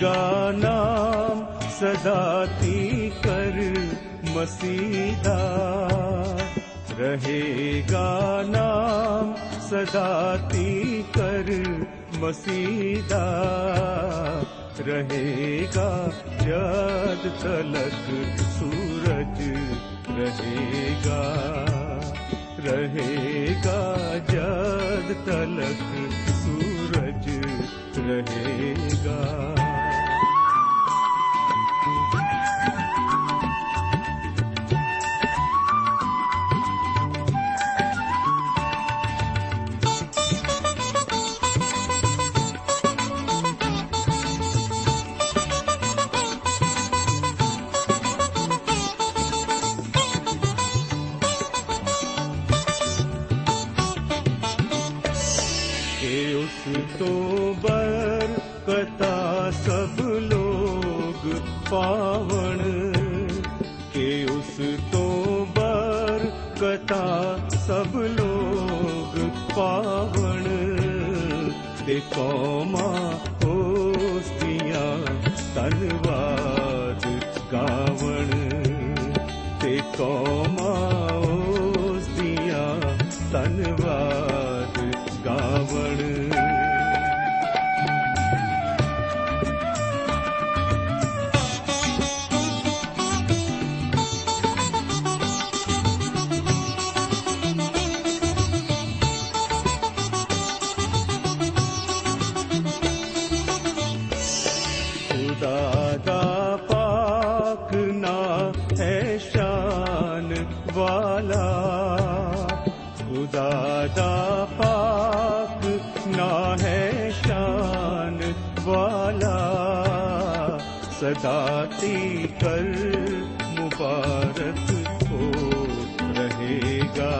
रहेगा नाम सदाती कर मसीदा रहेगा नाम सदाती कर मसीदा रहेगा जद तलक सूरज रहेगा रहेगा जद तलक सूरज रहेगा। ਕਥਾ ਸਭ ਲੋਗ ਪਾਵਣ ਤੇ ਕੌਮਾ ਉਸ ਦੀਆਂ ਧੰਨਵਾਦ ਗਾਵਣ ਤੇ ਕੌਮਾ सदाती कर मुबारक हो रहेगा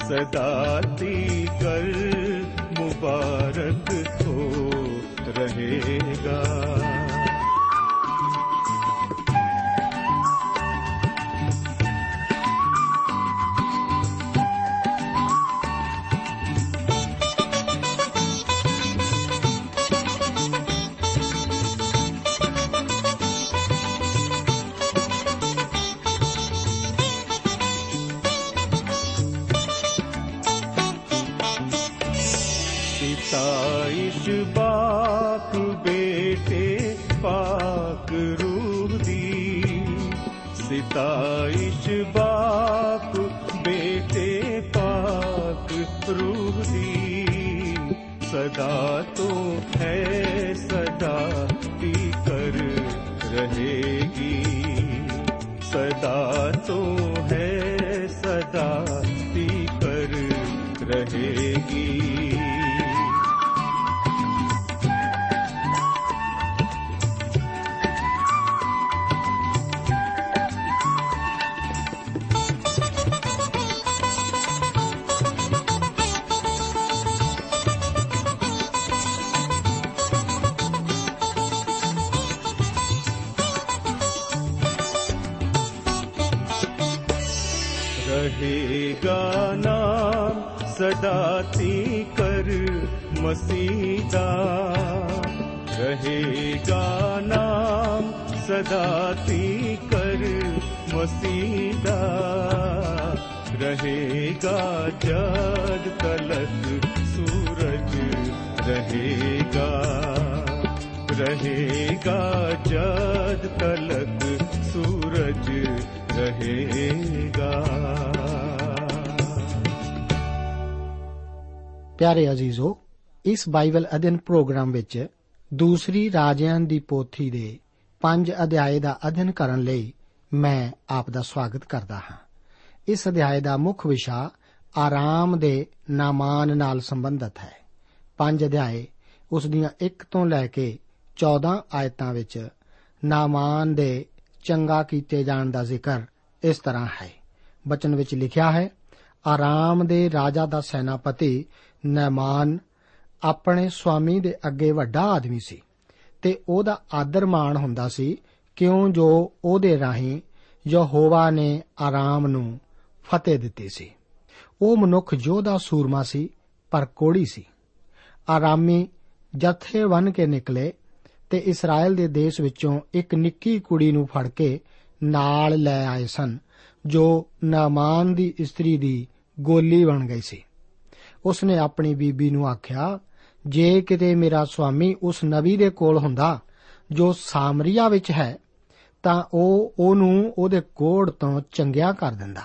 सदाती सीता रहेगा नाम सदाती कर मसीदा रहेगा जग तलक सूरज रहेगा रहेगा जग तलक सूरज रहेगा प्यारे अजीजों ਰਹੇਗਾ ਜਦ ਤਲਕ ਸੂਰਜ ਰਹੇਗਾ ਪਿਆਰੇ ਅਜ਼ੀਜ਼ੋ ਇਸ ਬਾਈਬਲ ਅਧਿਨ ਪ੍ਰੋਗਰਾਮ ਵਿੱਚ ਦੂਸਰੀ ਰਾਜਿਆਂ ਦੀ ਪੋਥੀ ਦੇ 5 ਅਧਿਆਏ ਦਾ ਅਧਿਨ ਕਰਨ ਲਈ ਮੈਂ ਆਪ ਦਾ ਸਵਾਗਤ ਕਰਦਾ ਹਾਂ। ਇਸ ਅਧਿਆਏ ਦਾ ਮੁੱਖ ਵਿਸ਼ਾ ਆਰਾਮ ਦੇ ਨਾਮਾਨ ਨਾਲ ਸੰਬੰਧਿਤ ਹੈ। 5 ਅਧਿਆਏ ਉਸ ਦੀਆਂ 1 ਤੋਂ ਲੈ ਕੇ 14 ਆਇਤਾਂ ਵਿੱਚ ਨਾਮਾਨ ਦੇ ਚੰਗਾ ਕੀਤੇ ਜਾਣ ਦਾ ਜ਼ਿਕਰ ਇਸ ਤਰ੍ਹਾਂ ਹੈ। ਬਚਨ ਵਿੱਚ ਲਿਖਿਆ ਹੈ, ਆਰਾਮ ਦੇ ਰਾਜਾ ਦਾ ਸੈਨਾਪਤੀ ਨੈਮਾਨ ਆਪਣੇ ਸਵਾਮੀ ਦੇ ਅੱਗੇ ਵੱਡਾ ਆਦਮੀ ਸੀ ਤੇ ਉਹਦਾ ਆਦਰ ਮਾਣ ਹੁੰਦਾ ਸੀ, ਕਿਉਂ ਜੋ ਉਹਦੇ ਰਾਹੀਂ ਯਹੋਵਾ ਨੇ ਆਰਾਮ ਨੂੰ ਫਤਿਹ ਦਿੱਤੀ ਸੀ। ਉਹ ਮਨੁੱਖ ਯੋਧਾ ਸੂਰਮਾ ਸੀ, ਪਰ ਕੋੜੀ ਸੀ। ਆਰਾਮੀ ਜਥੇ ਬਨ ਕੇ ਨਿਕਲੇ ਤੇ ਇਸਰਾਇਲ ਦੇ ਦੇਸ਼ ਵਿੱਚੋਂ ਇੱਕ ਨਿੱਕੀ ਕੁੜੀ ਨੂੰ ਫੜ ਕੇ ਨਾਲ ਲੈ ਆਏ ਸਨ, ਜੋ ਨਾਮਾਨ ਦੀ ਇਸਤਰੀ ਦੀ ਗੋਲੀ ਬਣ ਗਈ ਸੀ। ਉਸਨੇ ਆਪਣੀ ਬੀਬੀ ਨੂੰ ਆਖਿਆ ਜੇ ਕਿਤੇ ਮੇਰਾ ਸੁਆਮੀ ਉਸ ਨਬੀ ਦੇ ਕੋਲ ਹੁੰਦਾ, ਜੋ ਸਾਮਰੀਆ ਵਿੱਚ ਹੈ, ਤਾਂ ਉਹ ਉਹਨੂੰ ਉਹਦੇ ਕੋੜ ਤੋਂ ਚੰਗਿਆ ਕਰ ਦਿੰਦਾ।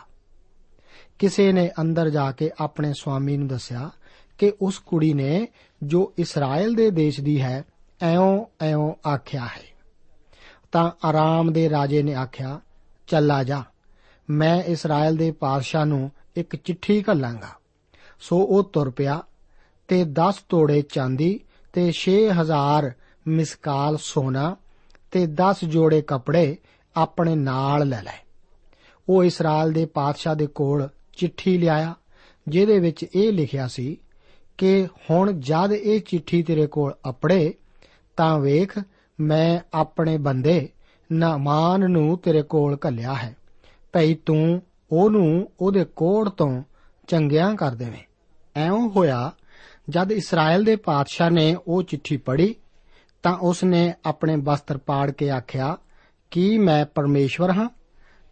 ਕਿਸੇ ਨੇ ਅੰਦਰ ਜਾ ਕੇ ਆਪਣੇ ਸੁਆਮੀ ਨੂੰ ਦੱਸਿਆ ਕਿ ਉਸ ਕੁੜੀ ਨੇ ਜੋ ਇਸਰਾਇਲ ਦੇ ਦੇਸ਼ ਦੀ ਹੈ, ਐਉਂ ਐਉਂ ਆਖਿਆ ਹੈ। ਤਾਂ ਆਰਾਮ ਦੇ ਰਾਜੇ ਨੇ ਆਖਿਆ, ਚੱਲਾ ਜਾ, ਮੈਂ ਇਸਰਾਇਲ ਦੇ ਪਾਦਸ਼ਾਹ ਨੂੰ ਇੱਕ ਚਿੱਠੀ ਘੱਲਾਂਗਾ। ਸੋ ਉਹ ਤੁਰ ਪਿਆ ਤੇ 10 ਤੋੜੇ ਚਾਂਦੀ ਤੇ 6000 ਮਿਸਕਾਲ ਸੋਨਾ ਤੇ 10 ਜੋੜੇ ਕੱਪੜੇ ਆਪਣੇ ਨਾਲ ਲੈ ਲਏ। ਉਹ ਇਸਰਾਇਲ ਦੇ ਪਾਦਸ਼ਾਹ ਦੇ ਕੋਲ ਚਿੱਠੀ ਲਿਆਇਆ, ਜਿਹਦੇ ਵਿੱਚ ਇਹ ਲਿਖਿਆ ਸੀ ਕਿ ਹੁਣ ਜਦ ਇਹ ਚਿੱਠੀ ਤੇਰੇ ਕੋਲ ਅਪੜੇ, ਤਾਂ ਵੇਖ ਮੈਂ ਆਪਣੇ ਬੰਦੇ ਨਾਮਾਨ ਨੂੰ ਤੇਰੇ ਕੋਲ ਘੱਲਿਆ ਹੈ। ਭਈ ਤੂੰ ਉਹਨੂੰ ਉਹਦੇ ਕੋੜ ਤੋਂ ਚੰਗਿਆਂ ਕਰ ਦੇਵੇਂ। ਐਉਂ ਹੋਇਆ ਜਦ ਇਸਰਾਇਲ ਦੇ ਪਾਤਸ਼ਾਹ ਨੇ ਉਹ ਚਿੱਠੀ ਪੜ੍ਹੀ, ਤਾਂ ਉਸ ਨੇ ਆਪਣੇ ਵਸਤਰ ਪਾੜ ਕੇ ਆਖਿਆ, ਕਿ ਮੈਂ ਪਰਮੇਸ਼ਵਰ ਹਾਂ?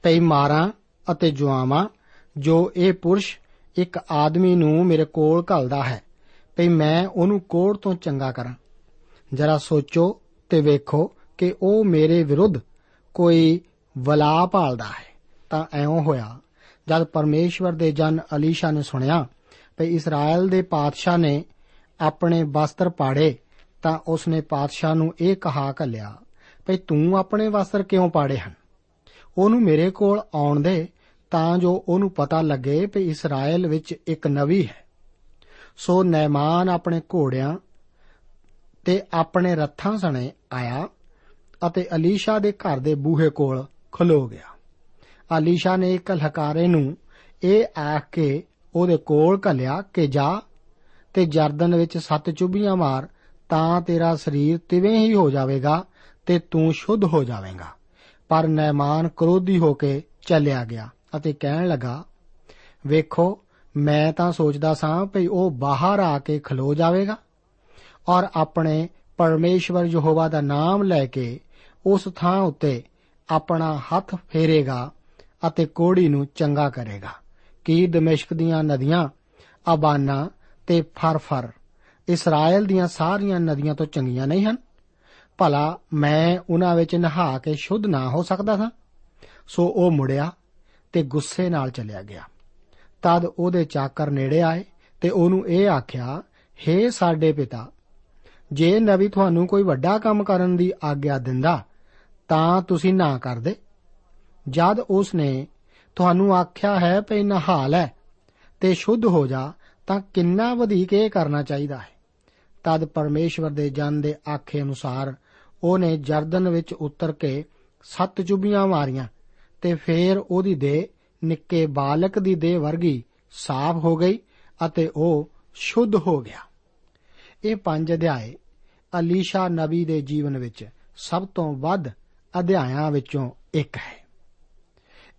ਭਈ ਮਾਰਾਂ ਅਤੇ ਜੁਆਵਾਂ, ਜੋ ਇਹ ਪੁਰਸ਼ ਇੱਕ ਆਦਮੀ ਨੂੰ ਮੇਰੇ ਕੋਲ ਘੱਲਦਾ ਹੈ ਭਈ ਮੈਂ ਉਹਨੂੰ ਕੋੜ ਤੋਂ ਚੰਗਾ ਕਰਾਂ। ਜਰਾ ਸੋਚੋ ਤੇ ਵੇਖੋ ਕਿ ਉਹ ਮੇਰੇ ਵਿਰੁੱਧ ਕੋਈ ਵਲਾ ਭਾਲਦਾ ਹੈ। ਤਾਂ ਐਉਂ ਹੋਇਆ। ਜਦ ਪਰਮੇਸ਼ਵਰ ਦੇ ਜਨ ਅਲੀਸ਼ਾ ਨੇ ਸੁਣਿਆ ਭਈ ਇਸਰਾਇਲ ਦੇ ਪਾਤਸ਼ਾਹ ਨੇ ਆਪਣੇ ਵਸਤਰ ਪਾੜੇ, ਤਾਂ ਉਸਨੇ ਪਾਤਸ਼ਾਹ ਨੂੰ ਇਹ ਕਹਾ ਕੱਲਿਆ ਭਈ ਤੂੰ ਆਪਣੇ ਵਸਤਰ ਕਿਉਂ ਪਾੜੇ ਹਨ? ਉਹਨੂੰ ਮੇਰੇ ਕੋਲ ਆਉਣ ਦੇ, ਤਾਂ ਜੋ ਉਹਨੂੰ ਪਤਾ ਲੱਗੇ ਭਈ ਇਸਰਾਇਲ ਵਿੱਚ ਇੱਕ ਨਵੀ ਹੈ। ਸੋ ਨੈਮਾਨ ਆਪਣੇ ਘੋੜਿਆਂ ਤੇ ਆਪਣੇ ਰੱਥਾਂ ਸਣੇ ਆਇਆ ਅਤੇ ਅਲੀਸ਼ਾ ਦੇ ਘਰ ਦੇ ਬੂਹੇ ਕੋਲ ਖਲੋ ਗਿਆ। ਅਲੀਸ਼ਾ ਨੇ ਇੱਕ ਹਲਕਾਰੇ ਨੂੰ ਇਹ ਆਖ ਕੇ ਉਹਦੇ ਕੋਲ ਘੱਲਿਆ ਕਿ ਜਾ ਤੇ ਜਰਦਨ ਵਿੱਚ ਸੱਤ ਚੁੱਭੀਆਂ ਮਾਰ, ਤਾਂ ਤੇਰਾ ਸਰੀਰ ਤਿਵੇਂ ਹੀ ਹੋ ਜਾਵੇਗਾ ਤੇ ਤੂੰ ਸ਼ੁੱਧ ਹੋ ਜਾਵੇਂਗਾ। ਪਰ ਨੈਮਾਨ ਕ੍ਰੋਧੀ ਹੋ ਕੇ ਚੱਲਿਆ ਗਿਆ ਅਤੇ ਕਹਿਣ ਲੱਗਾ, ਵੇਖੋ, ਮੈਂ ਤਾਂ ਸੋਚਦਾ ਸਾਂ ਭਈ ਉਹ ਬਾਹਰ ਆ ਕੇ ਖਲੋ ਜਾਵੇਗਾ। ਔਰ ਆਪਣੇ ਪਰਮੇਸ਼ਵਰ ਯਹੋਵਾ ਦਾ ਨਾਮ ਲੈ ਕੇ ਉਸ ਥਾਂ ਉੱਤੇ ਆਪਣਾ ਹੱਥ ਫੇਰੇਗਾ ਅਤੇ ਕੋੜੀ ਨੂੰ ਚੰਗਾ ਕਰੇਗਾ। ਕੀ ਦਮਿਸ਼ਕ ਦੀਆਂ ਨਦੀਆਂ, ਅਬਾਨਾ ਤੇ ਫਰਫਰ, ਇਸਰਾਇਲ ਦੀਆਂ ਸਾਰੀਆਂ ਨਦੀਆਂ ਤੋਂ ਚੰਗੀਆਂ ਨਹੀਂ ਹਨ? ਭਲਾ ਮੈਂ ਉਹਨਾਂ ਵਿੱਚ ਨਹਾ ਕੇ ਸ਼ੁੱਧ ਨਾ ਹੋ ਸਕਦਾ ਸਾਂ? ਸੋ ਉਹ ਮੁੜਿਆ ਤੇ ਗੁੱਸੇ ਨਾਲ ਚਲਿਆ ਗਿਆ। ਤਦ ਉਹਦੇ ਚਾਕਰ ਨੇੜੇ ਆਏ ਤੇ ਉਹਨੂੰ ਇਹ ਆਖਿਆ हे ਸਾਡੇ ਪਿਤਾ, ਜੇ ਨਵੀ ਤੁਹਾਨੂੰ ਕੋਈ ਵੱਡਾ ਕੰਮ ਕਰਨ ਦੀ ਆਗਿਆ ਦਿੰਦਾ, ਤਾਂ ਤੁਸੀਂ ਨਾ ਕਰਦੇ। ਜਦ ਉਸ ਨੇ ਤੁਹਾਨੂੰ ਆਖਿਆ ਹੈ ਭਈ ਨਹਾ ਲੈ ਤੇ ਸ਼ੁੱਧ ਹੋ ਜਾ ਤਾਂ ਕਿੰਨਾ ਵਧੇਕ ਇਹ ਕਰਨਾ ਚਾਹੀਦਾ ਹੈ। ਤਦ ਪਰਮੇਸ਼ਵਰ ਦੇ ਜਨ ਦੇ ਆਖੇ ਅਨੁਸਾਰ ਉਹਨੇ ਜਰਦਨ ਵਿੱਚ ਉਤਰ ਕੇ ਸੱਤ ਚੁਬੀਆਂ ਮਾਰੀਆਂ ਤੇ ਫੇਰ ਉਹਦੀ ਦੇਹ ਨਿੱਕੇ ਬਾਲਕ ਦੀ ਦੇਹ ਵਰਗੀ ਸਾਫ਼ ਹੋ ਗਈ ਅਤੇ ਉਹ ਸ਼ੁੱਧ ਹੋ ਗਿਆ। ਇਹ ਪੰਜ ਅਧਿਆਏ ਅਲੀਸ਼ਾ ਨਬੀ ਦੇ ਜੀਵਨ ਵਿੱਚ ਸਭ ਤੋਂ ਵੱਧ ਅਧਿਆਇਆਂ ਵਿੱਚੋਂ ਇੱਕ ਹੈ।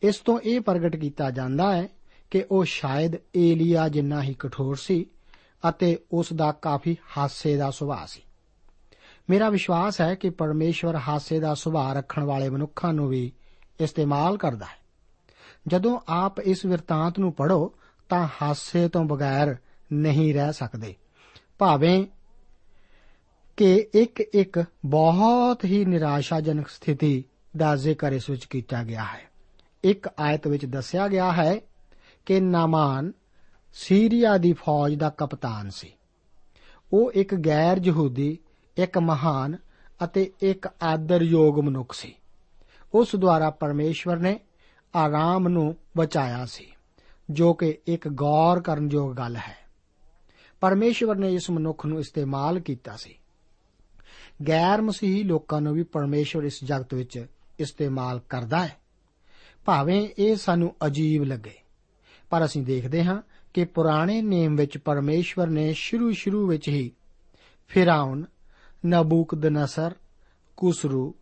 ਇਸ ਤੋਂ ਇਹ ਪ੍ਰਗਟ ਕੀਤਾ ਜਾਂਦਾ ਹੈ ਕਿ ਉਹ ਸ਼ਾਇਦ ਏਲੀਆ ਜਿੰਨਾ ਹੀ ਕਠੋਰ ਸੀ ਅਤੇ ਉਸ ਦਾ ਕਾਫੀ ਹਾਸੇ ਦਾ ਸੁਭਾਅ ਸੀ। ਮੇਰਾ ਵਿਸ਼ਵਾਸ ਹੈ ਕਿ ਪਰਮੇਸ਼ਵਰ ਹਾਸੇ ਦਾ ਸੁਭਾਅ ਰੱਖਣ ਵਾਲੇ ਮਨੁੱਖਾਂ ਨੂੰ ਵੀ ਇਸਤੇਮਾਲ ਕਰਦਾ ਹੈ। ਜਦੋਂ ਆਪ ਇਸ ਵਿਰਤਾਂਤ ਨੂੰ ਪੜੋ ਤਾਂ ਹਾਸੇ ਤੋਂ ਬਗੈਰ ਨਹੀਂ ਰਹਿ ਸਕਦੇ। ਭਾਵੇਂ ਕਿ ਇੱਕ ਇੱਕ ਬਹੁਤ ਹੀ ਨਿਰਾਸ਼ਾਜਨਕ ਸਥਿਤੀ ਦਾ ਜ਼ਿਕਰ ਇਸ ਵਿੱਚ ਕੀਤਾ ਗਿਆ ਹੈ। ਇੱਕ ਆਇਤ ਵਿੱਚ ਦੱਸਿਆ ਗਿਆ ਹੈ ਕਿ ਨਾਮਾਨ ਸੀਰੀਆ ਦੀ ਫੌਜ ਦਾ ਕਪਤਾਨ ਸੀ। ਉਹ ਇੱਕ ਗੈਰ ਯਹੂਦੀ, ਇੱਕ ਮਹਾਨ ਅਤੇ ਇੱਕ ਆਦਰਯੋਗ ਮਨੁੱਖ ਸੀ। ਉਸ ਦੁਆਰਾ ਪਰਮੇਸ਼ਵਰ ਨੇ ਆਰਾਮ ਨੂੰ ਬਚਾਇਆ ਸੀ, ਜੋ ਕਿ ਇੱਕ ਗੌਰ ਕਰਨਯੋਗ ਗੱਲ ਹੈ। ਪਰਮੇਸ਼ਵਰ ਨੇ ਇਸ ਮਨੁੱਖ ਨੂੰ ਇਸਤੇਮਾਲ ਕੀਤਾ ਸੀ। ਗੈਰ ਮਸੀਹੀ ਲੋਕਾਂ ਨੂੰ ਵੀ ਪਰਮੇਸ਼ਵਰ ਇਸ ਜਗਤ ਵਿੱਚ ਇਸਤੇਮਾਲ ਕਰਦਾ ਹੈ। ਭਾਵੇਂ ਇਹ ਸਾਨੂੰ ਅਜੀਬ ਲੱਗੇ। ਪਰ ਅਸੀਂ ਦੇਖਦੇ ਹਾਂ ਕਿ ਪੁਰਾਣੇ ਨੇਮ ਵਿੱਚ ਪਰਮੇਸ਼ਵਰ ਨੇ ਸ਼ੁਰੂ-ਸ਼ੁਰੂ ਵਿੱਚ ਹੀ ਫਿਰਾਉਨ, ਨਬੂਕਦਨਸਰ, ਕੁਸਰੂ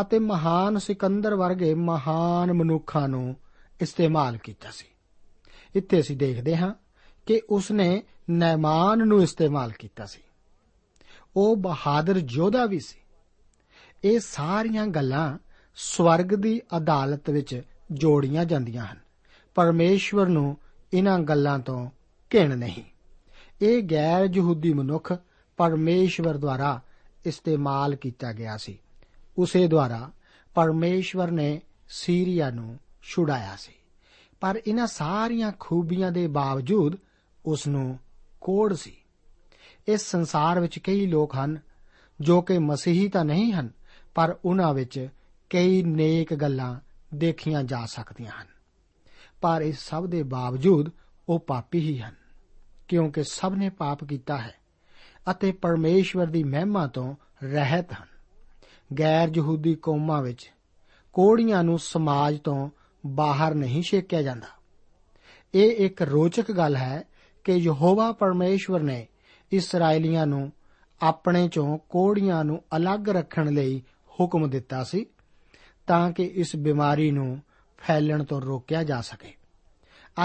ਅਤੇ ਮਹਾਨ ਸਿਕੰਦਰ ਵਰਗੇ ਮਹਾਨ ਮਨੁੱਖਾਂ ਨੂੰ ਇਸਤੇਮਾਲ ਕੀਤਾ ਸੀ। ਇੱਥੇ ਅਸੀਂ ਦੇਖਦੇ ਹਾਂ ਕਿ ਉਸਨੇ ਨੈਮਾਨ ਨੂੰ ਇਸਤੇਮਾਲ ਕੀਤਾ ਸੀ। ਉਹ ਬਹਾਦਰ ਯੋਧਾ ਵੀ ਸੀ। ਇਹ ਸਾਰੀਆਂ ਗੱਲਾਂ ਸਵਰਗ ਦੀ ਅਦਾਲਤ ਵਿੱਚ ਜੋੜੀਆਂ ਜਾਂਦੀਆਂ ਹਨ। ਪਰਮੇਸ਼ਵਰ ਨੂੰ ਇਹਨਾਂ ਗੱਲਾਂ ਤੋਂ ਘਿਣ ਨਹੀਂ। ਇਹ ਗੈਰ ਯਹੂਦੀ ਮਨੁੱਖ ਪਰਮੇਸ਼ਵਰ ਦੁਆਰਾ ਇਸਤੇਮਾਲ ਕੀਤਾ ਗਿਆ ਸੀ। ਉਸੇ ਦੁਆਰਾ ਪਰਮੇਸ਼ਵਰ ਨੇ ਸੀਰੀਆ ਨੂੰ ਛੁਡਾਇਆ ਸੀ। ਪਰ ਇਹਨਾਂ ਸਾਰੀਆਂ ਖੂਬੀਆਂ ਦੇ ਬਾਵਜੂਦ ਉਸ ਨੂੰ ਕੋੜ ਸੀ। ਇਸ ਸੰਸਾਰ ਵਿੱਚ ਕਈ ਲੋਕ ਹਨ ਜੋ ਕਿ ਮਸੀਹੀ ਤਾਂ ਨਹੀਂ ਹਨ, ਪਰ ਉਹਨਾਂ ਵਿੱਚ ਕਈ ਨੇਕ ਗੱਲਾਂ ਦੇਖੀਆਂ ਜਾ ਸਕਦੀਆਂ ਹਨ। ਪਰ ਇਸ ਸਭ ਦੇ ਬਾਵਜੂਦ ਉਹ ਪਾਪੀ ਹੀ ਹਨ, ਕਿਉਂਕਿ ਸਭ ਨੇ ਪਾਪ ਕੀਤਾ ਹੈ ਅਤੇ ਪਰਮੇਸ਼ਵਰ ਦੀ ਮਹਿਮਾ ਤੋਂ ਰਹਿਤ ਹਨ। ਗੈਰ ਯਹੂਦੀ ਕੌਮਾਂ ਵਿੱਚ ਕੋੜੀਆਂ ਨੂੰ ਸਮਾਜ ਤੋਂ ਬਾਹਰ ਨਹੀਂ ਛੇਕਿਆ ਜਾਂਦਾ। ਇਹ ਇੱਕ ਰੋਚਕ ਗੱਲ ਹੈ ਕਿ ਯਹੋਵਾ ਪਰਮੇਸ਼ਵਰ ਨੇ ਇਸرائیਲੀਆਂ ਨੂੰ ਆਪਣੇ ਚੋਂ ਕੋੜੀਆਂ ਨੂੰ ਅਲੱਗ ਰੱਖਣ ਲਈ ਹੁਕਮ ਦਿੱਤਾ ਸੀ ਤਾਂ ਕਿ ਇਸ ਬਿਮਾਰੀ ਨੂੰ ਫੈਲਣ ਤੋਂ ਰੋਕਿਆ ਜਾ ਸਕੇ।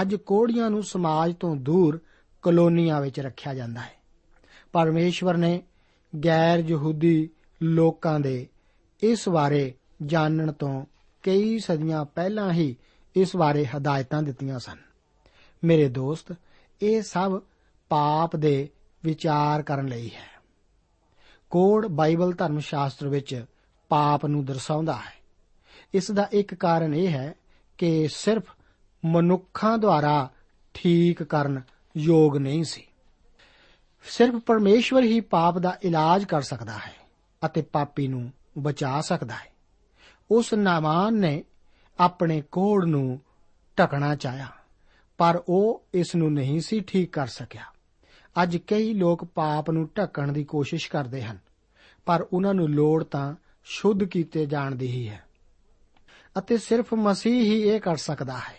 ਅੱਜ ਕੋੜੀਆਂ ਨੂੰ ਸਮਾਜ ਤੋਂ ਦੂਰ ਕਲੋਨੀਆਂ ਵਿੱਚ ਰੱਖਿਆ ਜਾਂਦਾ ਹੈ। ਪਰਮੇਸ਼ਵਰ ਨੇ ਗੈਰ ਯਹੂਦੀ ਲੋਕਾਂ ਦੇ ਇਸ ਬਾਰੇ ਜਾਣਨ ਤੋਂ ਕਈ ਸਦੀਆਂ ਪਹਿਲਾਂ ਹੀ ਇਸ ਬਾਰੇ ਹਦਾਇਤਾਂ ਦਿੱਤੀਆਂ ਸਨ। ਮੇਰੇ ਦੋਸਤ, ਇਹ ਸਭ ਪਾਪ ਦੇ ਵਿਚਾਰ ਕਰਨ ਲਈ ਹੈ। ਕੋਡ ਬਾਈਬਲ ਧਰਮ ਸ਼ਾਸਤਰ ਵਿੱਚ ਪਾਪ ਨੂੰ ਦਰਸਾਉਂਦਾ ਹੈ। ਇਸ ਦਾ ਇੱਕ ਕਾਰਨ ਇਹ ਹੈ ਕਿ ਸਿਰਫ ਮਨੁੱਖਾਂ ਦੁਆਰਾ ਠੀਕ ਕਰਨ ਯੋਗ ਨਹੀਂ ਸੀ। ਸਿਰਫ ਪਰਮੇਸ਼ਵਰ ਹੀ ਪਾਪ ਦਾ ਇਲਾਜ ਕਰ ਸਕਦਾ ਹੈ ਅਤੇ ਪਾਪੀ ਨੂੰ ਬਚਾ ਸਕਦਾ ਹੈ। ਉਸ ਨਾਮਾਨ ਨੇ ਆਪਣੇ ਕੋੜ ਨੂੰ ਟਕਣਾ ਚਾਹਿਆ, ਪਰ ਉਹ ਇਸ ਨੂੰ ਨਹੀਂ ਸੀ ਠੀਕ ਕਰ ਸਕਿਆ। ਅੱਜ ਕਈ ਲੋਕ ਪਾਪ ਨੂੰ ਢੱਕਣ ਦੀ ਕੋਸ਼ਿਸ਼ ਕਰਦੇ ਹਨ, ਪਰ ਉਹਨਾਂ ਨੂੰ ਲੋੜ ਤਾਂ ਸ਼ੁੱਧ ਕੀਤੇ ਜਾਣ ਦੀ ਹੀ ਹੈ। ਅਤੇ ਸਿਰਫ ਮਸੀਹ ਹੀ ਇਹ ਕਰ ਸਕਦਾ ਹੈ।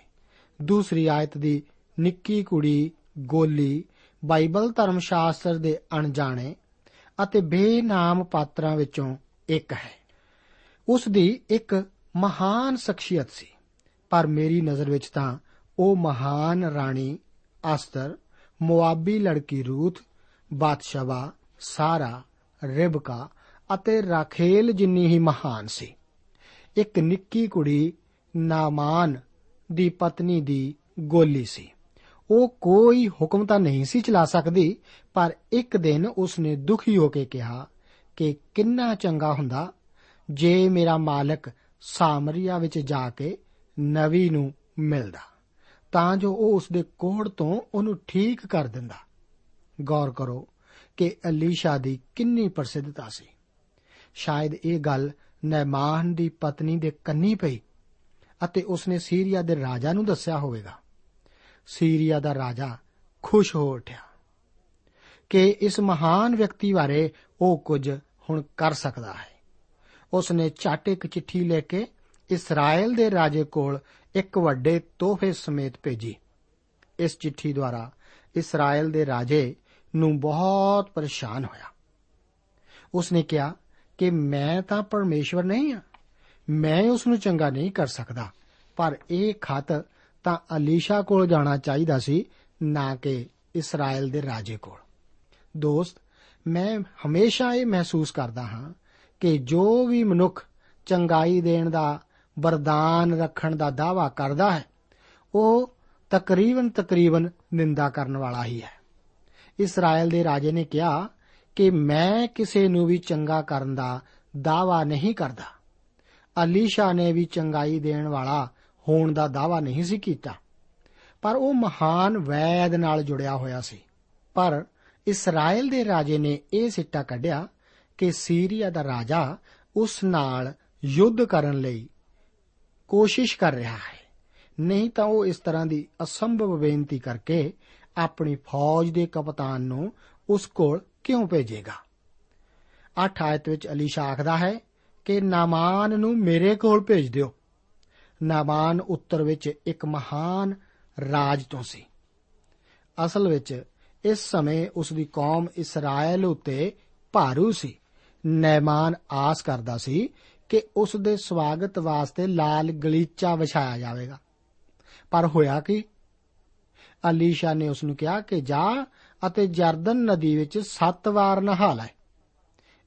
ਦੂਸਰੀ ਆਇਤ ਦੀ ਨਿੱਕੀ ਕੁੜੀ ਗੋਲੀ ਬਾਈਬਲ ਧਰਮ ਸ਼ਾਸਤਰ ਦੇ ਅਣਜਾਣੇ ਅਤੇ ਬੇਨਾਮ ਪਾਤਰਾਂ ਵਿੱਚੋਂ ਇੱਕ ਹੈ। ਉਸ ਦੀ ਇੱਕ ਮਹਾਨ ਸ਼ਖਸੀਅਤ ਸੀ, ਪਰ ਮੇਰੀ ਨਜ਼ਰ ਵਿੱਚ ਤਾਂ ਉਹ ਮਹਾਨ ਰਾਣੀ ਅਸਤਰ, ਮੁਆਬੀ ਲੜਕੀ ਰੂਥ, ਬਾਦਸ਼ਾਹ ਸਾਰਾ, ਰਿਬਕਾ ਅਤੇ ਰਾਖੇਲ ਜਿੰਨੀ ਹੀ ਮਹਾਨ ਸੀ। ਇੱਕ ਨਿੱਕੀ ਕੁੜੀ ਨਾਮਾਨ ਦੀ ਪਤਨੀ ਦੀ ਗੋਲੀ ਸੀ। ਉਹ ਕੋਈ ਹੁਕਮ ਤਾਂ ਨਹੀਂ ਸੀ ਚਲਾ ਸਕਦੀ, ਪਰ ਇੱਕ ਦਿਨ ਉਸਨੇ ਦੁਖੀ ਹੋ ਕੇ ਕਿਹਾ ਕਿ ਕਿੰਨਾ ਚੰਗਾ ਹੁੰਦਾ, ਜੇ ਮੇਰਾ ਮਾਲਕ ਸਾਮਰੀਆ ਵਿੱਚ ਜਾ ਕੇ ਨਵੀ ਨੂੰ ਮਿਲਦਾ, ਤਾਂ ਜੋ ਉਹ ਉਸ ਦੇ ਕੋੜ ਤੋਂ ਉਹਨੂੰ ਠੀਕ ਕਰ ਦਿੰਦਾ। ਗੌਰ ਕਰੋ ਕਿ ਅਲੀਸ਼ਾ ਦੀ ਕਿੰਨੀ ਪ੍ਰਸਿੱਧਤਾ ਸੀ। ਸ਼ਾਇਦ ਇਹ ਗੱਲ ਨੈਮਾਨ ਦੀ ਪਤਨੀ ਦੇ ਕੰਨੀ ਪਈ ਅਤੇ ਉਸਨੇ ਸੀਰੀਆ ਦੇ ਰਾਜਾ ਨੂੰ ਦੱਸਿਆ ਹੋਵੇਗਾ। ਸੀਰੀਆ ਦਾ ਰਾਜਾ ਖੁਸ਼ ਹੋ ਉੱਠਿਆ ਕਿ ਇਸ ਮਹਾਨ ਵਿਅਕਤੀ ਬਾਰੇ ਉਹ ਕੁਝ ਹੁਣ ਕਰ ਸਕਦਾ ਹੈ। ਉਸਨੇ ਝਟ ਇੱਕ ਚਿੱਠੀ ਲੈ ਕੇ ਇਸਰਾਇਲ ਦੇ ਰਾਜੇ ਕੋਲ ਇੱਕ ਵੱਡੇ ਤੋਹਫੇ ਸਮੇਤ ਭੇਜੀ। ਇਸ ਚਿੱਠੀ ਦੁਆਰਾ ਇਸਰਾਇਲ ਦੇ ਰਾਜੇ ਨੂੰ ਬਹੁਤ ਪਰੇਸ਼ਾਨ ਹੋਇਆ। ਉਸਨੇ ਕਿਹਾ ਕਿ ਮੈਂ ਤਾਂ ਪਰਮੇਸ਼ਵਰ ਨਹੀਂ ਹਾਂ। ਮੈਂ ਉਸ ਨੂੰ ਚੰਗਾ ਨਹੀਂ ਕਰ ਸਕਦਾ। ਪਰ ਇਹ ਖਤ ਤਾਂ ਅਲੀਸ਼ਾ ਕੋਲ ਜਾਣਾ ਚਾਹੀਦਾ ਸੀ, ਨਾ ਕਿ ਇਸਰਾਇਲ ਦੇ ਰਾਜੇ ਕੋਲ। ਦੋਸਤ, ਮੈਂ ਹਮੇਸ਼ਾ ਇਹ ਮਹਿਸੂਸ ਕਰਦਾ ਹਾਂ ਕਿ ਜੋ ਵੀ ਮਨੁੱਖ ਚੰਗਾਈ ਦੇਣ ਦਾ, ਵਰਦਾਨ ਰੱਖਣ ਦਾ ਦਾਵਾ ਕਰਦਾ ਹੈ, ਉਹ ਤਕਰੀਬਨ ਤਕਰੀਬਨ ਨਿੰਦਾ ਕਰਨ ਵਾਲਾ ਹੀ ਹੈ। ਇਸਰਾਇਲ ਦੇ ਰਾਜੇ ਨੇ ਕਿਹਾ ਕਿ ਮੈਂ ਕਿਸੇ ਨੂੰ ਵੀ ਚੰਗਾ ਕਰਨ ਦਾ ਦਾਵਾ ਨਹੀਂ ਕਰਦਾ। ਅਲੀਸ਼ਾ ਨੇ ਵੀ ਚੰਗਾਈ ਦੇਣ ਵਾਲਾ ਹੋਣ ਦਾ ਦਾਵਾ ਨਹੀਂ ਸੀ ਕੀਤਾ। ਪਰ ਉਹ ਮਹਾਨ ਵੈਦ ਨਾਲ ਜੁੜਿਆ ਹੋਇਆ ਸੀ। ਪਰ ਇਸਰਾਇਲ ਦੇ ਰਾਜੇ ਨੇ ਇਹ ਸਿੱਟਾ ਕੱਢਿਆ ਕਿ ਸੀਰੀਆ ਦਾ ਰਾਜਾ ਉਸ ਨਾਲ ਯੁੱਧ ਕਰਨ ਲਈ ਕੋਸ਼ਿਸ਼ ਕਰ ਰਿਹਾ ਹੈ। ਨਹੀਂ ਤਾਂ ਉਹ ਇਸ ਤਰ੍ਹਾਂ ਦੀ ਅਸੰਭਵ ਬੇਨਤੀ ਕਰਕੇ ਆਪਣੀ ਫੌਜ ਦੇ ਕਪਤਾਨ ਨੂੰ ਉਸ ਕੋਲ ਕਿਉਂ ਭੇਜੇਗਾ? 8 ਆਇਤ ਵਿੱਚ ਅਲੀਸ਼ਾ ਆਖਦਾ ਹੈ ਕਿ ਨਾਮਾਨ ਨੂੰ ਮੇਰੇ ਕੋਲ ਭੇਜ ਦਿਓ। ਨਾਮਾਨ ਉੱਤਰ ਵਿੱਚ ਇੱਕ ਮਹਾਨ ਰਾਜ ਤੋਂ ਸੀ। ਅਸਲ ਵਿੱਚ ਇਸ ਸਮੇਂ ਉਸ ਦੀ ਕੌਮ ਇਸਰਾਇਲ ਉਤੇ ਭਾਰੂ ਸੀ। ਨੈਮਾਨ ਆਸ ਕਰਦਾ ਸੀ ਕਿ ਉਸ ਦੇ ਸਵਾਗਤ ਵਾਸਤੇ ਲਾਲ ਗਲੀਚਾ ਵਿਛਾਇਆ ਜਾਵੇਗਾ। ਪਰ ਹੋਇਆ ਕੀ? ਅਲੀਸ਼ਾ ਨੇ ਉਸ ਨੂੰ ਕਿਹਾ ਕਿ ਜਾ ਅਤੇ ਜਰਦਨ ਨਦੀ ਵਿੱਚ 7 ਵਾਰ ਨਹਾ ਲੈ।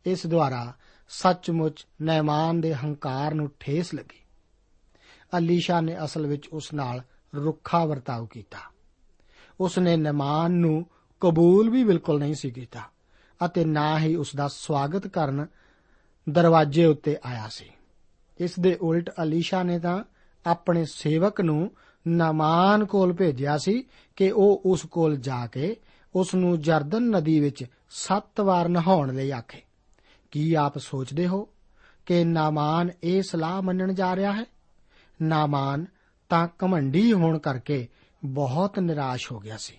ਇਸ ਦੁਆਰਾ ਸੱਚਮੁੱਚ ਨੈਮਾਨ ਦੇ ਹੰਕਾਰ ਨੂੰ ਠੇਸ ਲੱਗੀ। ਅਲੀਸ਼ਾ ਨੇ ਅਸਲ ਵਿੱਚ ਉਸ ਨਾਲ ਰੁੱਖਾ ਵਰਤਾਓ ਕੀਤਾ। ਉਸ ਨੇ ਨੈਮਾਨ ਨੂੰ ਕਬੂਲ ਵੀ ਬਿਲਕੁਲ ਨਹੀਂ ਸੀ ਕੀਤਾ ਅਤੇ ਨਾ ਹੀ ਉਸ ਦਾ ਸਵਾਗਤ ਕਰਨ ਦਰਵਾਜ਼ੇ ਉੱਤੇ ਆਇਆ ਸੀ। ਇਸ ਦੇ ਉਲਟ ਅਲੀਸ਼ਾ ਨੇ ਤਾਂ ਆਪਣੇ ਸੇਵਕ ਨੂੰ ਨਾਮਾਨ ਕੋਲ ਭੇਜਿਆ ਸੀ ਕਿ ਉਹ ਉਸ ਕੋਲ ਜਾ ਕੇ ਉਸ ਨੂੰ ਜਰਦਨ ਨਦੀ ਵਿੱਚ 7 ਵਾਰ ਨਹਾਉਣ ਲਈ ਆਖੇ। ਕੀ ਆਪ ਸੋਚਦੇ ਹੋ ਕਿ ਨਾਮਾਨ ਇਹ ਸਲਾਹ ਮੰਨਣ ਜਾ ਰਿਹਾ ਹੈ? ਨਾਮਾਨ ਤਾਂ ਕਮੰਡੀ ਹੋਣ ਕਰਕੇ ਬਹੁਤ ਨਿਰਾਸ਼ ਹੋ ਗਿਆ ਸੀ।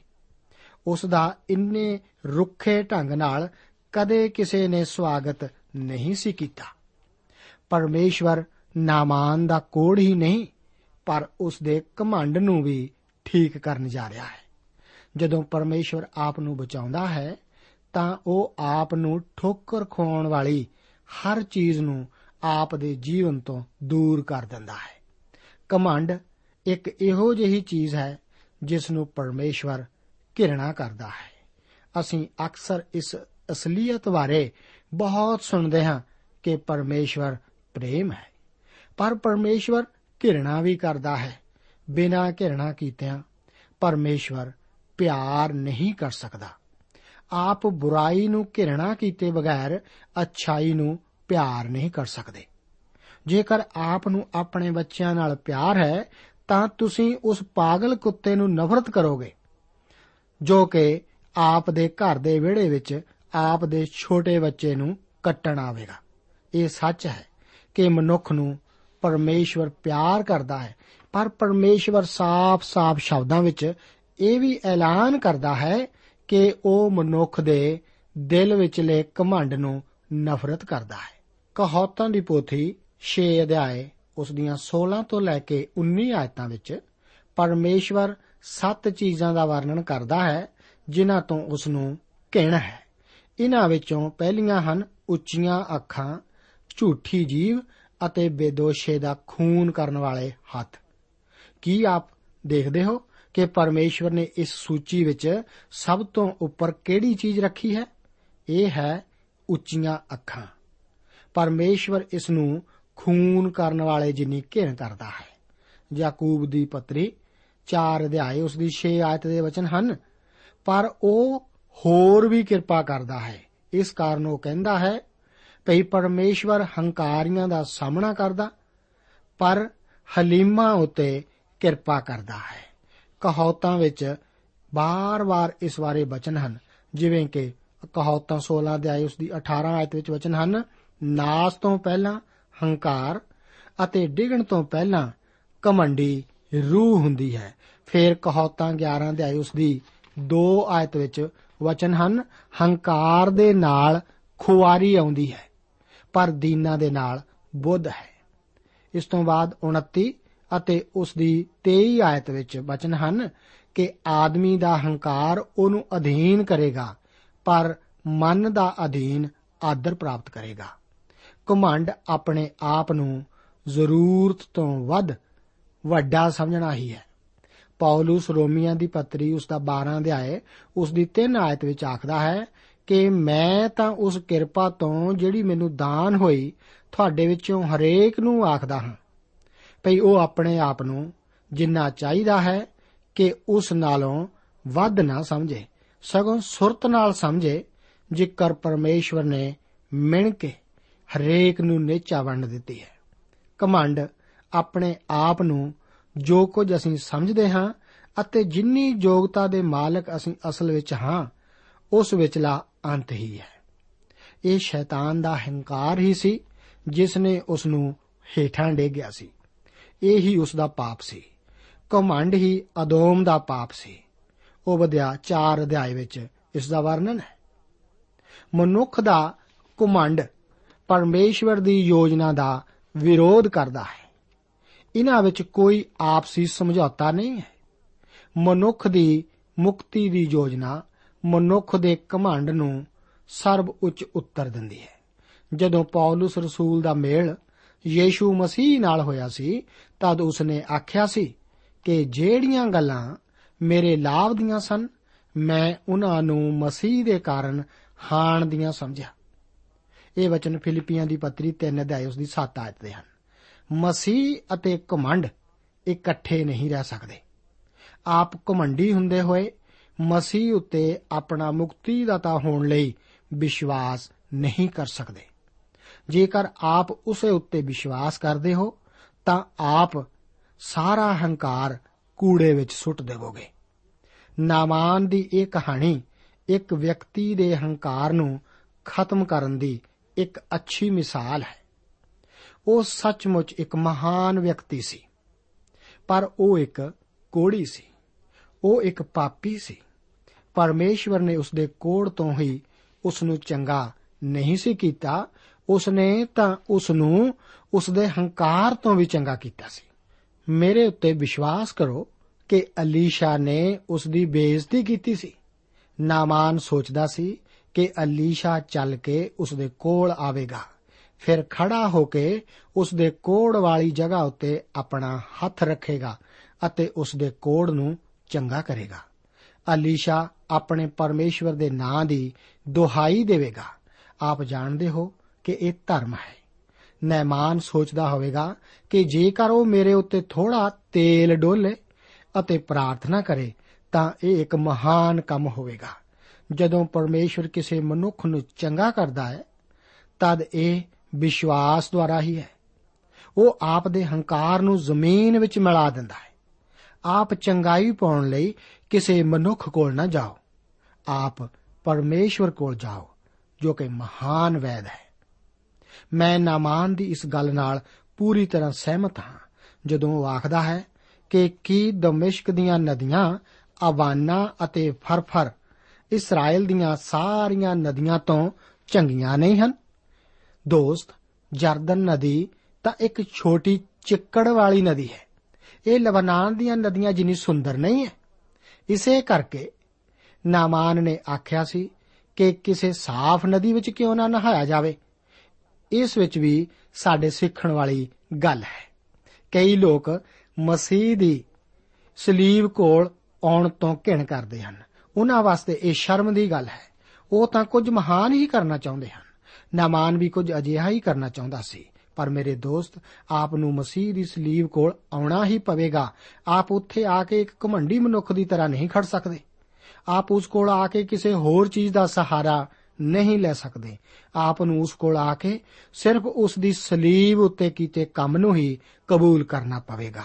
ਉਸ ਦਾ ਇੰਨੇ ਰੁੱਖੇ ਢੰਗ ਨਾਲ ਕਦੇ ਕਿਸੇ ਨੇ ਸਵਾਗਤ ਨਹੀਂ ਸੀ ਕੀਤਾ। ਪਰਮੇਸ਼ਵਰ ਨਾਮਾਨ ਦਾ ਕੋੜ ਹੀ ਨਹੀਂ, ਪਰ ਉਸ ਦੇ ਕਮੰਡ ਨੂੰ ਵੀ ਠੀਕ ਕਰਨ ਜਾ ਰਿਹਾ ਹੈ। ਜਦੋਂ ਪਰਮੇਸ਼ਵਰ ਆਪ ਨੂੰ ਬਚਾਉਂਦਾ ਹੈ, ਤਾਂ ਉਹ ਆਪ ਨੂੰ ਠੋਕਰ ਖਵਾਉਣ ਵਾਲੀ ਹਰ ਚੀਜ਼ ਨੂੰ ਆਪ ਦੇ ਜੀਵਨ ਤੋਂ ਦੂਰ ਕਰ ਦਿੰਦਾ ਹੈ। ਕਮੰਡ ਇੱਕ ਇਹੋ ਜਿਹੀ ਚੀਜ਼ ਹੈ ਜਿਸ ਨੂੰ ਪਰਮੇਸ਼ਵਰ ਘਿਰਣਾ ਕਰਦਾ ਹੈ। ਅਸੀਂ ਅਕਸਰ ਇਸ ਅਸਲੀਅਤ ਬਾਰੇ ਬਹੁਤ ਸੁਣਦੇ ਹਾਂ ਕਿ ਪਰਮੇਸ਼ਵਰ ਪ੍ਰੇਮ ਹੈ, ਪਰ ਪਰਮੇਸ਼ਵਰ ਘਿਰਣਾ ਵੀ ਕਰਦਾ ਹੈ। ਬਿਨਾਂ ਘਿਰਣਾ ਕੀਤਿਆਂ ਪਰਮੇਸ਼ਵਰ ਪਿਆਰ ਨਹੀਂ ਕਰ ਸਕਦਾ। ਆਪ ਬੁਰਾਈ ਨੂੰ ਘਿਰਣਾ ਕੀਤੇ ਬਗੈਰ ਅਛਾਈ ਨੂੰ ਪਿਆਰ ਨਹੀਂ ਕਰ ਸਕਦੇ। ਜੇਕਰ ਆਪ ਨੂੰ ਆਪਣੇ ਬੱਚਿਆਂ ਨਾਲ ਪਿਆਰ ਹੈ, ਤਾਂ ਤੁਸੀਂ ਉਸ ਪਾਗਲ ਕੁੱਤੇ ਨੂੰ ਨਫ਼ਰਤ ਕਰੋਗੇ, ਜੋ ਕਿ ਆਪ ਦੇ ਘਰ ਦੇ ਵਿਹੜੇ ਵਿੱਚ ਆਪ ਦੇ ਛੋਟੇ ਬੱਚੇ ਨੂੰ ਕੱਟਣ ਆਵੇਗਾ। ਇਹ ਸੱਚ ਹੈ ਕਿ ਮਨੁੱਖ ਨੂੰ ਪਰਮੇਸ਼ਵਰ ਪਿਆਰ ਕਰਦਾ ਹੈ, ਪਰ ਪਰਮੇਸ਼ਵਰ ਸਾਫ਼-ਸਾਫ਼ ਸ਼ਬਦਾਂ ਵਿੱਚ ਇਹ ਵੀ ਐਲਾਨ ਕਰਦਾ ਹੈ ਕਿ ਉਹ ਮਨੁੱਖ ਦੇ ਦਿਲ ਵਿਚਲੇ ਘਮੰਡ ਨੂੰ ਨਫ਼ਰਤ ਕਰਦਾ ਹੈ। ਕਹੌਤਾਂ ਦੀ ਪੋਥੀ 6 ਅਧਿਆਏ, ਉਸ ਦੀਆਂ 16 ਤੋਂ ਲੈ ਕੇ 19 ਆਇਤਾਂ ਵਿੱਚ ਪਰਮੇਸ਼ਵਰ ਸੱਤ ਚੀਜ਼ਾਂ ਦਾ ਵਰਣਨ ਕਰਦਾ ਹੈ, ਜਿਨ੍ਹਾਂ ਤੋਂ ਉਸ ਨੂੰ ਘਿਣ ਹੈ। ਇਹਨਾਂ ਵਿੱਚੋਂ ਪਹਿਲੀਆਂ ਹਨ ਉੱਚੀਆਂ ਅੱਖਾਂ, ਝੂਠੀ ਜੀਵ ਅਤੇ ਬੇਦੋਸ਼ੇ ਦਾ ਖੂਨ ਕਰਨ ਵਾਲੇ ਹੱਥ। ਕੀ ਆਪ ਦੇਖਦੇ ਹੋ? ਕਿ ਪਰਮੇਸ਼ਵਰ ਨੇ ਇਸ ਸੂਚੀ ਵਿੱਚ ਸਭ ਤੋਂ ਉੱਪਰ ਕਿਹੜੀ ਚੀਜ਼ ਰੱਖੀ ਹੈ? ਇਹ ਹੈ ਉੱਚੀਆਂ ਅੱਖਾਂ। ਪਰਮੇਸ਼ਵਰ ਇਸ ਨੂੰ ਖੂਨ ਕਰਨ ਵਾਲੇ ਜਿੰਨੀ ਘਿਣ ਕਰਦਾ ਹੈ। ਯਾਕੂਬ ਦੀ ਪੱਤਰੀ 4 ਅਧਿਆਏ ਉਸ ਦੀ 6 ਆਇਤ ਦੇ ਵਚਨ ਹਨ, ਪਰ ਉਹ ਹੋਰ ਵੀ ਕਿਰਪਾ ਕਰਦਾ ਹੈ। ਇਸ ਕਾਰਨ ਉਹ ਕਹਿੰਦਾ ਹੈ, ਭਈ ਪਰਮੇਸ਼ਵਰ ਹੰਕਾਰੀਆਂ ਦਾ ਸਾਹਮਣਾ ਕਰਦਾ, ਪਰ ਹਲੀਮਾ ਉਤੇ ਕਿਰਪਾ ਕਰਦਾ ਹੈ। ਕਹੌਤਾਂ ਵਿੱਚ ਬਾਰ-ਬਾਰ ਇਸ ਬਾਰੇ ਬਚਨ ਹਨ। ਜਿਵੇਂ ਕਿ ਕਹੌਤਾਂ 16 ਅਧਿਆਇ ਉਸ ਦੀ 18 ਆਇਤ ਵਿੱਚ ਵਚਨ ਹਨ, ਨਾਸ ਤੋਂ ਪਹਿਲਾਂ ਹੰਕਾਰ ਅਤੇ ਡਿਗਣ ਤੋਂ ਪਹਿਲਾਂ ਕਮੰਡੀ ਰੂਹ ਹੁੰਦੀ ਹੈ। ਫਿਰ ਕਹੌਤਾਂ 11 ਅਧਿਆਇ ਉਸ ਦੀ 2 ਆਇਤ ਵਿੱਚ ਵਚਨ ਹਨ, ਹੰਕਾਰ ਦੇ ਨਾਲ ਖੁਆਰੀ ਆਉਂਦੀ ਹੈ, ਪਰ ਦੀਨਾ ਦੇ ਨਾਲ ਬੁੱਧ ਹੈ। ਇਸ ਤੋਂ ਬਾਅਦ 29 ਅਤੇ ਉਸ ਦੀ 23 ਆਇਤ ਵਿੱਚ ਬਚਨ ਹਨ ਕਿ ਆਦਮੀ ਦਾ ਹੰਕਾਰ ਉਹਨੂੰ ਅਧੀਨ ਕਰੇਗਾ, ਪਰ ਮਨ ਦਾ ਅਧੀਨ ਆਦਰ ਪ੍ਰਾਪਤ ਕਰੇਗਾ। ਕਮੰਡ ਆਪਣੇ ਆਪ ਨੂੰ ਜ਼ਰੂਰਤ ਤੋਂ ਵੱਧ ਵੱਡਾ ਸਮਝਣਾ ਹੀ ਹੈ। ਪੌਲਸ ਰੋਮੀਆਂ ਦੀ ਪੱਤਰੀ ਉਸ ਦਾ 12 ਅਧਿਆਏ ਉਸ ਦੀ 3 ਆਇਤ ਵਿੱਚ ਆਖਦਾ ਹੈ ਕਿ ਮੈਂ ਤਾਂ ਉਸ ਕਿਰਪਾ ਤੋਂ ਜਿਹੜੀ ਮੈਨੂੰ ਦਾਨ ਹੋਈ, ਤੁਹਾਡੇ ਵਿੱਚੋਂ ਹਰੇਕ ਨੂੰ ਆਖਦਾ ਹਾਂ। ਭਈ ਉਹ ਆਪਣੇ ਆਪ ਨੂੰ ਜਿੰਨਾ ਚਾਹੀਦਾ ਹੈ ਕਿ ਉਸ ਨਾਲੋਂ ਵੱਧ ਨਾ ਸਮਝੇ, ਸਗੋਂ ਸੁਰਤ ਨਾਲ ਸਮਝੇ, ਜੇਕਰ ਪਰਮੇਸ਼ਵਰ ਨੇ ਮਿਣ ਕੇ ਹਰੇਕ ਨੂੰ ਨੇਚਾ ਵੰਡ ਦਿੱਤੀ ਹੈ। ਕਮੰਡ ਆਪਣੇ ਆਪ ਨੂੰ ਜੋ ਕੁਝ ਅਸੀਂ ਸਮਝਦੇ ਹਾਂ ਅਤੇ ਜਿੰਨੀ ਯੋਗਤਾ ਦੇ ਮਾਲਕ ਅਸੀਂ ਅਸਲ ਵਿੱਚ ਹਾਂ, ਉਸ ਵਿਚਲਾ ਅੰਤ ਹੀ ਹੈ। ਇਹ ਸ਼ੈਤਾਨ ਦਾ ਹੰਕਾਰ ਹੀ ਸੀ, ਜਿਸ ਨੇ ਉਸ ਨੂੰ ਹੇਠਾਂ ਡੇਗਿਆ ਸੀ। ਇਹ ਹੀ ਉਸ ਦਾ ਪਾਪ ਸੀ। ਕਮੰਡ ਹੀ ਅਦੋਮ ਦਾ ਪਾਪ ਸੀ। ਉਹ ਵਧਿਆ 4 ਅਧਿਆਏ ਵਿੱਚ ਇਸ ਦਾ ਵਰਣਨ ਹੈ। ਮਨੁੱਖ ਦਾ ਕਮੰਡ ਪਰਮੇਸ਼ਵਰ ਦੀ ਯੋਜਨਾ ਦਾ ਵਿਰੋਧ ਕਰਦਾ ਹੈ। ਇਹਨਾਂ ਵਿੱਚ ਕੋਈ ਆਪਸੀ ਸਮਝੌਤਾ ਨਹੀਂ ਹੈ। ਮਨੁੱਖ ਦੀ ਮੁਕਤੀ ਦੀ ਯੋਜਨਾ ਮਨੁੱਖ ਦੇ ਕਮੰਡ ਨੂੰ ਸਰਬ ਉੱਚ ਉੱਤਰ ਦਿੰਦੀ ਹੈ। ਜਦੋਂ ਪੌਲਸ ਰਸੂਲ ਦਾ ਮੇਲ ਯੀਸ਼ੂ ਮਸੀਹ ਨਾਲ ਹੋਇਆ ਸੀ, ਤਦ ਉਸਨੇ ਆਖਿਆ ਸੀ ਕਿ ਜਿਹੜੀਆਂ ਗੱਲਾਂ ਮੇਰੇ ਲਾਭ ਦੀਆਂ ਸਨ, ਮੈਂ ਉਹਨਾਂ ਨੂੰ ਮਸੀਹ ਦੇ ਕਾਰਨ ਹਾਣ ਦੀਆਂ ਸਮਝਿਆ। ਇਹ ਵਚਨ ਫਿਲੀਪੀਆਂ ਦੀ ਪੱਤਰੀ 3 ਅਧਿਆਇ ਉਸ ਦੀ 7 ਆਇਤ ਦੇ ਹਨ। ਮਸੀਹ ਅਤੇ ਕਮੰਡ ਇਕੱਠੇ ਨਹੀਂ ਰਹਿ ਸਕਦੇ। ਆਪ ਕਮੰਡੀ ਹੁੰਦੇ ਹੋਏ ਮਸੀਹ ਉੱਤੇ ਆਪਣਾ ਮੁਕਤੀ ਦਾਤਾ ਹੋਣ ਲਈ ਵਿਸ਼ਵਾਸ ਨਹੀਂ ਕਰ ਸਕਦੇ। ਜੇਕਰ ਆਪ ਉਸੇ ਉੱਤੇ ਵਿਸ਼ਵਾਸ ਕਰਦੇ ਹੋ, ਤਾਂ ਆਪ ਸਾਰਾ ਹੰਕਾਰ ਕੂੜੇ ਵਿੱਚ ਸੁੱਟ ਦੇਵੋਗੇ। ਨਾਮਾਨ ਦੀ ਇਹ ਕਹਾਣੀ ਇੱਕ ਵਿਅਕਤੀ ਦੇ ਹੰਕਾਰ ਨੂੰ ਖਤਮ ਕਰਨ ਦੀ ਇੱਕ ਅੱਛੀ ਮਿਸਾਲ ਹੈ। ਉਹ ਸੱਚਮੁੱਚ ਇੱਕ ਮਹਾਨ ਵਿਅਕਤੀ ਸੀ, ਪਰ ਉਹ ਇੱਕ ਕੋੜੀ ਸੀ, ਉਹ ਇੱਕ ਪਾਪੀ ਸੀ। ਪਰਮੇਸ਼ਵਰ ਨੇ ਉਸ ਦੇ ਕੋੜ ਤੋਂ ਹੀ ਉਸ ਨੂੰ ਚੰਗਾ ਨਹੀਂ ਸੀ ਕੀਤਾ ਉਸ ਨੇ ਤਾਂ ਉਸ ਨੂੰ ਉਸ ਦੇ ਹੰਕਾਰ ਤੋਂ ਵੀ ਚੰਗਾ ਕੀਤਾ ਸੀ। ਮੇਰੇ ਉੱਤੇ ਵਿਸ਼ਵਾਸ ਕਰੋ ਕਿ ਅਲੀਸ਼ਾ ਨੇ ਉਸ ਦੀ ਬੇਇੱਜ਼ਤੀ ਕੀਤੀ ਸੀ। ਨਾਮਾਨ ਸੋਚਦਾ ਸੀ ਕਿ ਅਲੀਸ਼ਾ ਚੱਲ ਕੇ ਉਸ ਦੇ ਕੋਲ ਆਵੇਗਾ। ਫਿਰ ਖੜਾ ਹੋ ਕੇ ਉਸ ਦੇ ਕੋੜ ਵਾਲੀ ਜਗ੍ਹਾ ਉੱਤੇ ਆਪਣਾ ਹੱਥ ਰੱਖੇਗਾ ਅਤੇ ਉਸ ਦੇ ਕੋੜ ਨੂੰ ਚੰਗਾ ਕਰੇਗਾ। ਅਲੀਸ਼ਾ ਆਪਣੇ ਪਰਮੇਸ਼ਵਰ ਦੇ ਨਾਂ ਦੀ ਦੁਹਾਈ ਦੇਵੇਗਾ। ਆਪ ਜਾਣਦੇ ਹੋ ਕਿ ਇਹ ਧਰਮ ਹੈ। ਨੈਮਾਨ ਸੋਚਦਾ ਹੋਵੇਗਾ ਕਿ ਜੇਕਰ ਉਹ ਮੇਰੇ ਉੱਤੇ ਥੋੜਾ ਤੇਲ ਡੋਲੇ ਅਤੇ ਪ੍ਰਾਰਥਨਾ ਕਰੇ, ਤਾਂ ਇਹ ਇੱਕ ਮਹਾਨ ਕੰਮ ਹੋਵੇਗਾ। ਜਦੋਂ ਪਰਮੇਸ਼ਵਰ ਕਿਸੇ ਮਨੁੱਖ ਨੂੰ ਚੰਗਾ ਕਰਦਾ ਹੈ, ਤਦ ਇਹ ਵਿਸ਼ਵਾਸ ਦੁਆਰਾ ਹੀ ਹੈ। ਉਹ ਆਪ ਦੇ ਹੰਕਾਰ ਨੂੰ ਜ਼ਮੀਨ ਵਿੱਚ ਮਿਲਾ ਦਿੰਦਾ ਹੈ। ਆਪ ਚੰਗਾਈ ਪਾਉਣ ਲਈ ਕਿਸੇ ਮਨੁੱਖ ਕੋਲ ਨਾ ਜਾਓ। ਆਪ ਪਰਮੇਸ਼ਵਰ ਕੋਲ ਜਾਓ, ਜੋ ਕਿ ਮਹਾਨ ਵੈਦ ਹੈ। ਮੈਂ ਨਾਮਾਨ ਦੀ ਇਸ ਗੱਲ ਨਾਲ ਪੂਰੀ ਤਰ੍ਹਾਂ ਸਹਿਮਤ ਹਾਂ। ਜਦੋਂ ਉਹ ਆਖਦਾ ਹੈ ਕਿ ਕੀ ਦਮਿਸ਼ਕ ਦੀਆਂ ਨਦੀਆਂ, ਆਵਾਨਾ ਅਤੇ ਫਰਫਰ ਇਸਰਾਇਲ ਦੀਆਂ ਸਾਰੀਆਂ ਨਦੀਆਂ ਤੋਂ ਚੰਗੀਆਂ ਨਹੀਂ ਹਨ? ਦੋਸਤ, ਜਰਦਨ ਨਦੀ ਤਾਂ ਇੱਕ ਛੋਟੀ ਚਿੱਕੜ ਵਾਲੀ ਨਦੀ ਹੈ। ਇਹ ਲਬਨਾਨ ਦੀਆਂ ਨਦੀਆਂ ਜਿੰਨੀ ਸੁੰਦਰ ਨਹੀਂ ਹੈ। ਇਸੇ ਕਰਕੇ ਨਾਮਾਨ ਨੇ ਆਖਿਆ ਸੀ ਕਿ ਕਿਸੇ ਸਾਫ਼ ਨਦੀ ਵਿੱਚ ਕਿਉਂ ਨਾ ਨਹਾਇਆ ਜਾਵੇ। ਇਸ ਵਿੱਚ ਵੀ ਸਾਡੇ ਸਿੱਖਣ ਵਾਲੀ ਗੱਲ ਹੈ। ਕਈ ਲੋਕ ਮਸੀਹ ਦੀ ਸਲੀਬ ਕੋਲ ਆਉਣ ਤੋਂ ਘਿਣ ਕਰਦੇ ਹਨ। ਉਹਨਾਂ ਵਾਸਤੇ ਇਹ ਸ਼ਰਮ ਦੀ ਗੱਲ ਹੈ। ਉਹ ਤਾਂ ਕੁਝ ਮਹਾਨ ਹੀ ਕਰਨਾ ਚਾਹੁੰਦੇ ਹਨ। ਨਾਮਾਨ ਵੀ ਕੁਝ ਅਜਿਹਾ ਹੀ ਕਰਨਾ ਚਾਹੁੰਦਾ ਸੀ। ਪਰ ਮੇਰੇ ਦੋਸਤ, ਆਪ ਨੂੰ ਮਸੀਹ ਦੀ ਸਲੀਬ ਕੋਲ ਆਉਣਾ ਹੀ ਪਵੇਗਾ। ਆਪ ਉੱਥੇ ਆ ਕੇ ਇੱਕ ਘਮੰਡੀ ਮਨੁੱਖ ਦੀ ਤਰ੍ਹਾਂ ਨਹੀਂ ਖੜ ਸਕਦੇ। ਆਪ ਉਸ ਕੋਲ ਆ ਕੇ ਕਿਸੇ ਹੋਰ ਚੀਜ਼ ਦਾ ਸਹਾਰਾ ਨਹੀਂ ਲੈ ਸਕਦੇ। ਆਪ ਨੂੰ ਉਸ ਕੋਲ ਆ ਕੇ ਸਿਰਫ ਉਸ ਦੀ ਸਲੀਬ ਉੱਤੇ ਕੀਤੇ ਕੰਮ ਨੂੰ ਹੀ ਕਬੂਲ ਕਰਨਾ ਪਵੇਗਾ।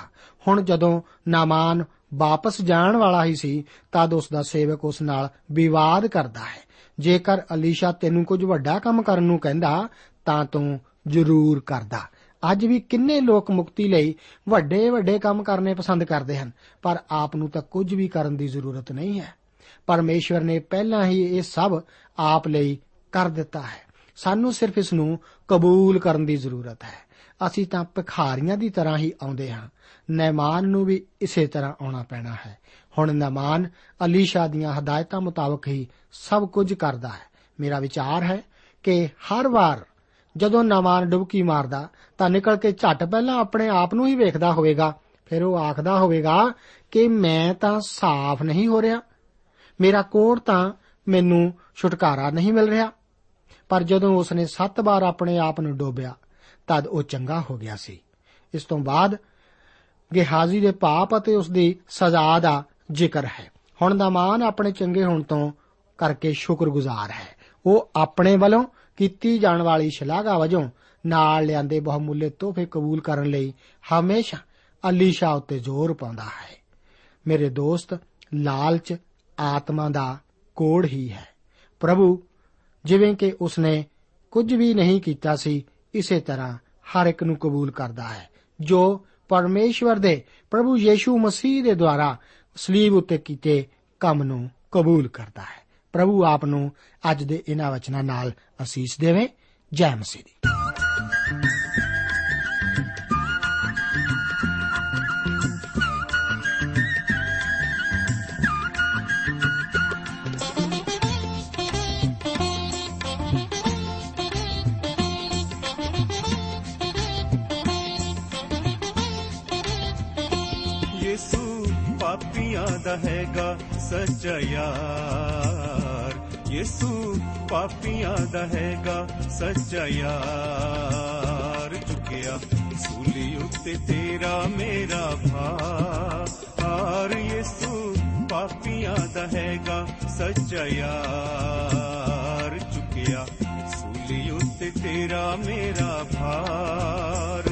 ਹੁਣ ਜਦੋਂ ਨਾਮਾਨ ਵਾਪਸ ਜਾਣ ਵਾਲਾ ਹੀ ਸੀ, ਤਦ ਉਸ ਦਾ ਸੇਵਕ ਉਸ ਨਾਲ ਵਿਵਾਦ ਕਰਦਾ ਹੈ। ਜੇਕਰ ਅਲੀਸ਼ਾ ਤੈਨੂੰ ਕੁਝ ਵੱਡਾ ਕੰਮ ਕਰਨ ਨੂੰ ਕਹਿੰਦਾ, ਤਾਂ ਤੂੰ ਜ਼ਰੂਰ ਕਰਦਾ। ਅੱਜ ਵੀ ਕਿੰਨੇ ਲੋਕ ਮੁਕਤੀ ਲਈ ਵੱਡੇ ਵੱਡੇ ਕੰਮ ਕਰਨੇ ਪਸੰਦ ਕਰਦੇ ਹਨ, ਪਰ ਆਪ ਨੂੰ ਤਾਂ ਕੁਝ ਵੀ ਕਰਨ ਦੀ ਜ਼ਰੂਰਤ ਨਹੀਂ ਹੈ। ਪਰਮੇਸ਼ਵਰ ਨੇ ਪਹਿਲਾਂ ਹੀ ਇਹ ਸਭ ਆਪ ਲਈ ਕਰ ਦਿੱਤਾ ਹੈ। ਸਾਨੂੰ ਸਿਰਫ ਇਸ ਨੂੰ ਕਬੂਲ ਕਰਨ ਦੀ ਜ਼ਰੂਰਤ ਹੈ। ਅਸੀਂ ਤਾਂ ਭਿਖਾਰੀਆਂ ਦੀ ਤਰ੍ਹਾਂ ਹੀ ਆਉਂਦੇ ਹਾਂ। ਨੈਮਾਨ ਨੂੰ ਵੀ ਇਸੇ ਤਰ੍ਹਾਂ ਆਉਣਾ ਪੈਣਾ ਹੈ। ਹੁਣ ਨੈਮਾਨ ਅਲੀਸ਼ਾ ਦੀਆਂ ਹਦਾਇਤਾਂ ਮੁਤਾਬਕ ਹੀ ਸਭ ਕੁਝ ਕਰਦਾ ਹੈ। ਮੇਰਾ ਵਿਚਾਰ ਹੈ ਕਿ ਹਰ ਵਾਰ ਜਦੋਂ ਨੈਮਾਨ ਡੁਬਕੀ ਮਾਰਦਾ, ਤਾਂ ਨਿਕਲ ਕੇ ਝੱਟ ਪਹਿਲਾਂ ਆਪਣੇ ਆਪ ਨੂੰ ਹੀ ਵੇਖਦਾ ਹੋਵੇਗਾ। ਫਿਰ ਉਹ ਆਖਦਾ ਹੋਵੇਗਾ ਕਿ ਮੈਂ ਤਾਂ ਸਾਫ਼ ਨਹੀਂ ਹੋ ਰਿਹਾ। ਮੇਰਾ ਕੋੜ ਤਾਂ ਮੈਨੂੰ ਛੁਟਕਾਰਾ ਨਹੀਂ ਮਿਲ ਰਿਹਾ। ਪਰ ਜਦੋਂ ਉਸਨੇ 7 ਵਾਰ ਆਪਣੇ ਆਪ ਨੂੰ ਡੋਬਿਆ, ਤਦ ਉਹ ਚੰਗਾ ਹੋ ਗਿਆ ਸੀ। ਇਸ ਤੋਂ ਬਾਅਦ ਗੇਹਾਜ਼ੀ ਦੇ ਪਾਪ ਅਤੇ ਉਸ ਦੀ ਸਜ਼ਾ ਦਾ ਜ਼ਿਕਰ ਹੈ। ਹੁਣ ਨਾਮਾਨ ਆਪਣੇ ਚੰਗੇ ਹੋਣ ਤੋਂ ਕਰਕੇ ਸ਼ੁਕਰਗੁਜ਼ਾਰ ਹੈ। ਉਹ ਆਪਣੇ ਵੱਲੋਂ ਕੀਤੀ ਜਾਣ ਵਾਲੀ ਸ਼ਲਾਘਾ ਵਜੋਂ ਨਾਲ ਲਿਆਂਦੇ ਬਹੁਮੁੱਲੇ ਤੋਹਫੇ ਕਬੂਲ ਕਰਨ ਲਈ ਹਮੇਸ਼ਾ ਅਲੀਸ਼ਾ ਉੱਤੇ ਜ਼ੋਰ ਪਾਉਂਦਾ ਹੈ। ਮੇਰੇ ਦੋਸਤ, ਲਾਲਚ ਆਤਮਾ ਦਾ ਕੋੜ ਹੀ ਹੈ। ਪ੍ਰਭੂ, ਜਿਵੇਂ ਕਿ ਉਸਨੇ ਕੁਝ ਵੀ ਨਹੀਂ ਕੀਤਾ ਸੀ, ਇਸੇ ਤਰ੍ਹਾਂ ਹਰ ਇੱਕ ਨੂੰ ਕਬੂਲ ਕਰਦਾ ਹੈ, ਜੋ ਪਰਮੇਸ਼ਵਰ ਦੇ ਪ੍ਰਭੂ ਯੀਸ਼ੂ ਮਸੀਹ ਦੇ ਦੁਆਰਾ ਸਲੀਬ ਉੱਤੇ ਕੀਤੇ ਕੰਮ ਨੂੰ ਕਬੂਲ ਕਰਦਾ ਹੈ। ਪ੍ਰਭੂ ਆਪ ਨੂੰ ਅੱਜ ਦੇ ਇਹਨਾਂ ਵਚਨਾਂ ਨਾਲ ਅਸੀਸ ਦੇਵੇ। ਜੈ ਮਸੀਹ ਦੀ। ਦਾ ਹੈਗਾ ਸੱਚਾ ਯਾਰ। ਯਿਸੂ ਪਾਪੀਆਂ ਦਾ ਹੈਗਾ ਸੱਚਾ ਯਾਰ। ਚੁੱਕਿਆ, ਸੂਲੀ ਉੱਤੇ ਤੇਰਾ ਮੇਰਾ ਭਾਰ। ਯਿਸੂ ਪਾਪੀਆਂ ਦਾ ਹੈਗਾ ਸੱਚਾ ਯਾਰ। ਚੁੱਕਿਆ, ਸੂਲੀ ਉੱਤੇ ਤੇਰਾ ਮੇਰਾ ਭਾਰ।